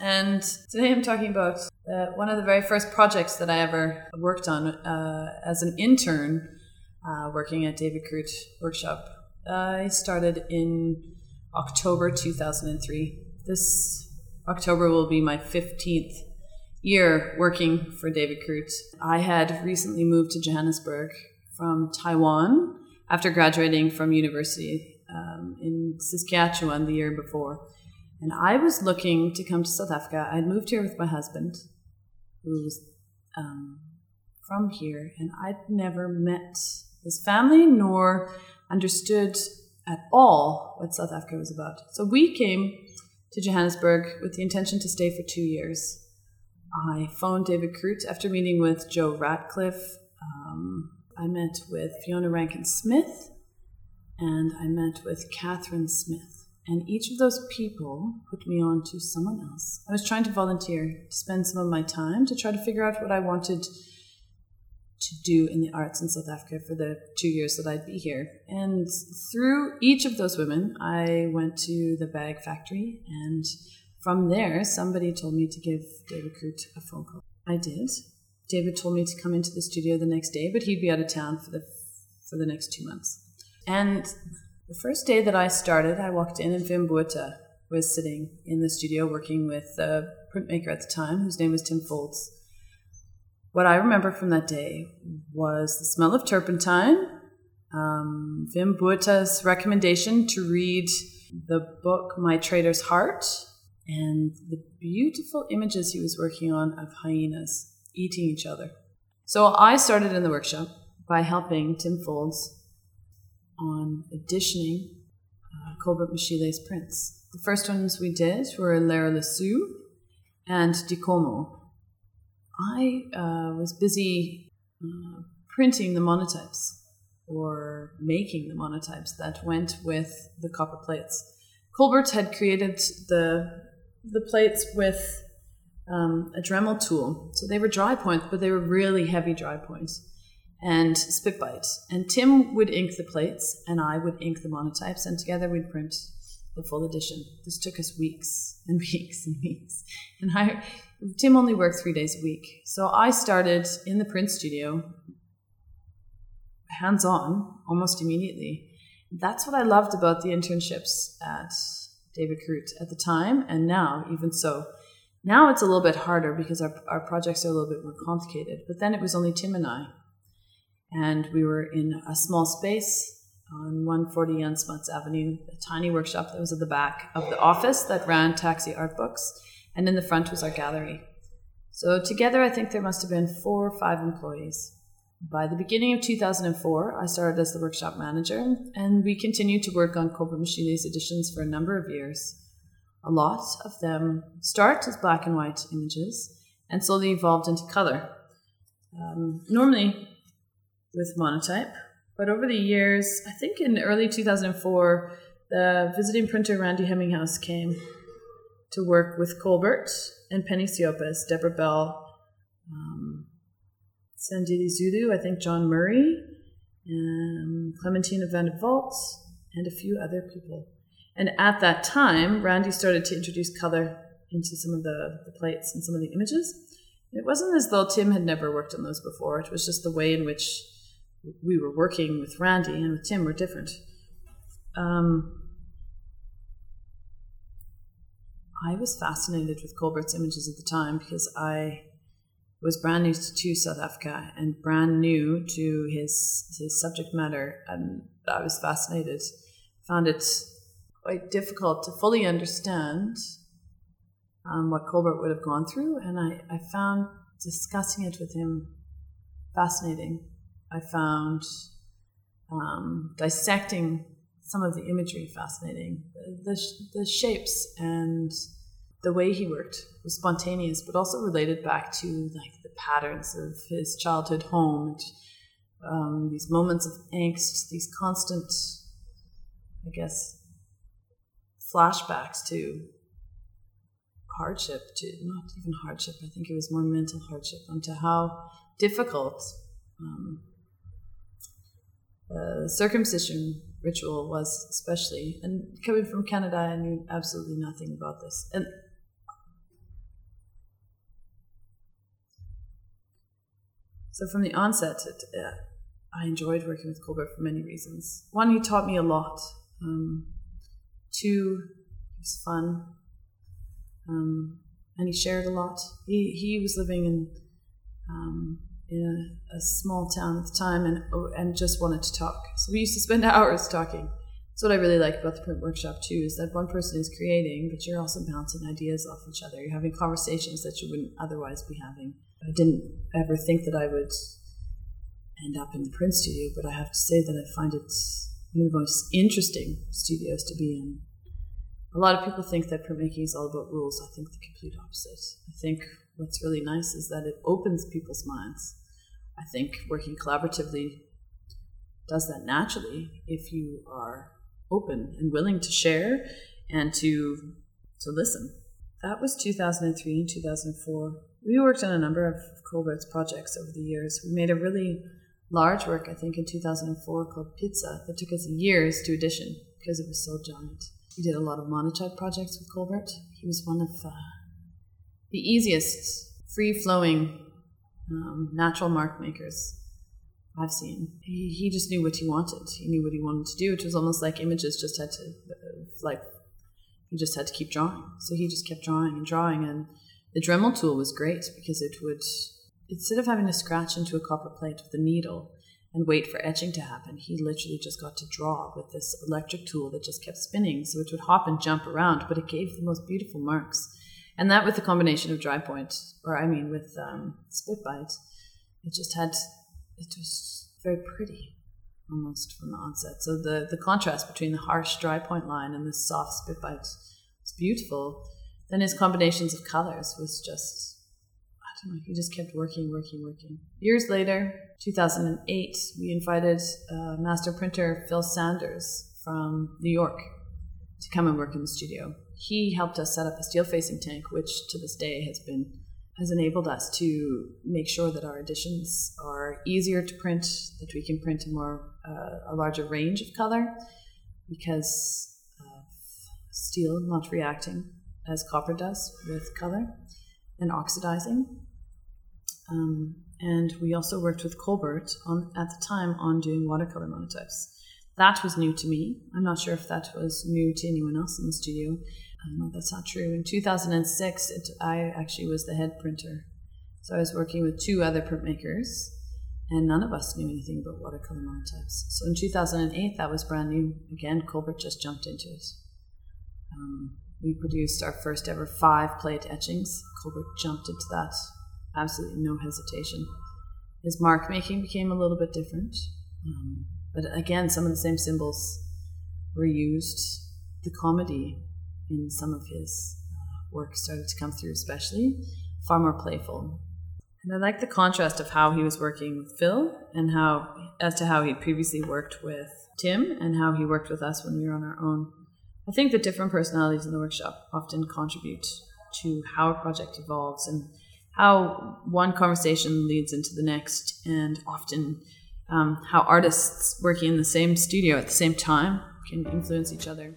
And today I'm talking about uh, one of the very first projects that I ever worked on uh, as an intern uh, working at David Krut Workshop. I started in October 2003. This October will be my 15th year working for David Krut. I had recently moved to Johannesburg from Taiwan after graduating from university um, in Saskatchewan the year before. And I was looking to come to South Africa. I'd moved here with my husband, who was um, from here, and I'd never met his family nor understood at all what South Africa was about. So we came to Johannesburg with the intention to stay for two years. I phoned David Krut after meeting with Joe Ratcliffe. Um, I met with Fiona Rankin Smith, and I met with Catherine Smith. And each of those people put me on to someone else. I was trying to volunteer to spend some of my time to try to figure out what I wanted to do in the arts in South Africa for the two years that I'd be here. And through each of those women, I went to the bag factory. And from there, somebody told me to give David Krut a phone call. I did. David told me to come into the studio the next day, but he'd be out of town for the for the next two months. And the first day that I started, I walked in and Wim Botha was sitting in the studio working with a printmaker at the time, whose name was Tim Foulds. What I remember from that day was the smell of turpentine, um, Wim Botha's recommendation to read the book My Traitor's Heart, and the beautiful images he was working on of hyenas eating each other. So I started in the workshop by helping Tim Foulds on editioning uh, Colbert Mashile's prints. The first ones we did were Lara Lassou and Dicomo. I uh, was busy uh, printing the monotypes or making the monotypes that went with the copper plates. Colbert had created the the plates with um, a Dremel tool, so they were dry points, but they were really heavy dry points and spit bite. And Tim would ink the plates, and I would ink the monotypes, and together we'd print the full edition. This took us weeks and weeks and weeks. And I, Tim only worked three days a week, so I started in the print studio, hands on, almost immediately. That's what I loved about the internships at David Krut at the time, and now even so. Now it's a little bit harder because our, our projects are a little bit more complicated. But then it was only Tim and I and we were in a small space on 140 Jan Smuts Avenue, a tiny workshop that was at the back of the office that ran Taxi Art Books, and in the front was our gallery. So together, I think there must have been four or five employees. By the beginning of 2004, I started as the workshop manager, and we continued to work on Colbert Mashile's editions for a number of years. A lot of them start as black and white images and slowly evolved into color. Um, normally, with Monotype. But over the years, I think in early 2004, the visiting printer Randy Hemminghaus came to work with Colbert and Penny Siopis, Deborah Bell, um, Sandile Zulu, I think John Murray, and Clementina van der Walt, and a few other people. And at that time, Randy started to introduce color into some of the, the plates and some of the images. It wasn't as though Tim had never worked on those before. It was just the way in which we were working with Randy and with Tim were different. Um, I was fascinated with Colbert's images at the time because I was brand new to South Africa and brand new to his his subject matter, and I was fascinated. Found it quite difficult to fully understand um, what Colbert would have gone through, and I, I found discussing it with him fascinating. I found um, dissecting some of the imagery fascinating. The, the, the, shapes and the way he worked was spontaneous, but also related back to like the patterns of his childhood home, and, um, these moments of angst, these constant, I guess, flashbacks to hardship, to not even hardship. I think it was more mental hardship, onto how difficult um, the circumcision ritual was especially and coming from canada i knew absolutely nothing about this. And so from the onset it, uh, i enjoyed working with colbert for many reasons. One he taught me a lot. Um, two he was fun. Um, and he shared a lot. He, he was living in um, in a, a, small town at the time and, oh, and just wanted to talk. So we used to spend hours talking. That's what I really like about the print workshop too, is that one person is creating, but you're also bouncing ideas off each other. You're having conversations that you wouldn't otherwise be having. I didn't ever think that I would end up in the print studio, but I have to say that I find it one of the most interesting studios to be in. A lot of people think that printmaking is all about rules. I think the complete opposite. I think what's really nice is that it opens people's minds. I think working collaboratively does that naturally if you are open and willing to share and to to listen. That was 2003 and 2004. We worked on a number of Colbert's projects over the years. We made a really large work, I think, in 2004 called Pizza that took us years to edition because it was so giant. We did a lot of monotype projects with Colbert. He was one of uh, the easiest, free flowing, um, natural mark makers I've seen. He, he just knew what he wanted. He knew what he wanted to do. It was almost like images just had to, uh, like, he just had to keep drawing. So he just kept drawing and drawing. And the Dremel tool was great because it would instead of having to scratch into a copper plate with a needle and wait for etching to happen, he literally just got to draw with this electric tool that just kept spinning. So it would hop and jump around, but it gave the most beautiful marks. And that with the combination of dry point, or I mean with um, spit bite, it just had, it was very pretty almost from the onset. So the, the contrast between the harsh dry point line and the soft spit bite was beautiful. Then his combinations of colors was just he just kept working, working, working. Years later, 2008, we invited uh, master printer Phil Sanders from New York to come and work in the studio. He helped us set up a steel facing tank, which to this day has been has enabled us to make sure that our editions are easier to print, that we can print a more uh, a larger range of color, because of steel not reacting as copper does with color and oxidizing. Um, and we also worked with Colbert on, at the time on doing watercolor monotypes. That was new to me. I'm not sure if that was new to anyone else in the studio. Um, that's not true. In 2006, it, I actually was the head printer. So I was working with two other printmakers, and none of us knew anything about watercolor monotypes. So in 2008, that was brand new. Again, Colbert just jumped into it. Um, we produced our first ever five plate etchings. Colbert jumped into that absolutely no hesitation. His mark making became a little bit different, um, but again, some of the same symbols were used. The comedy in some of his uh, work started to come through, especially far more playful. And I like the contrast of how he was working with Phil and how, as to how he previously worked with Tim and how he worked with us when we were on our own. I think that different personalities in the workshop often contribute to how a project evolves and how one conversation leads into the next, and often um, how artists working in the same studio at the same time can influence each other.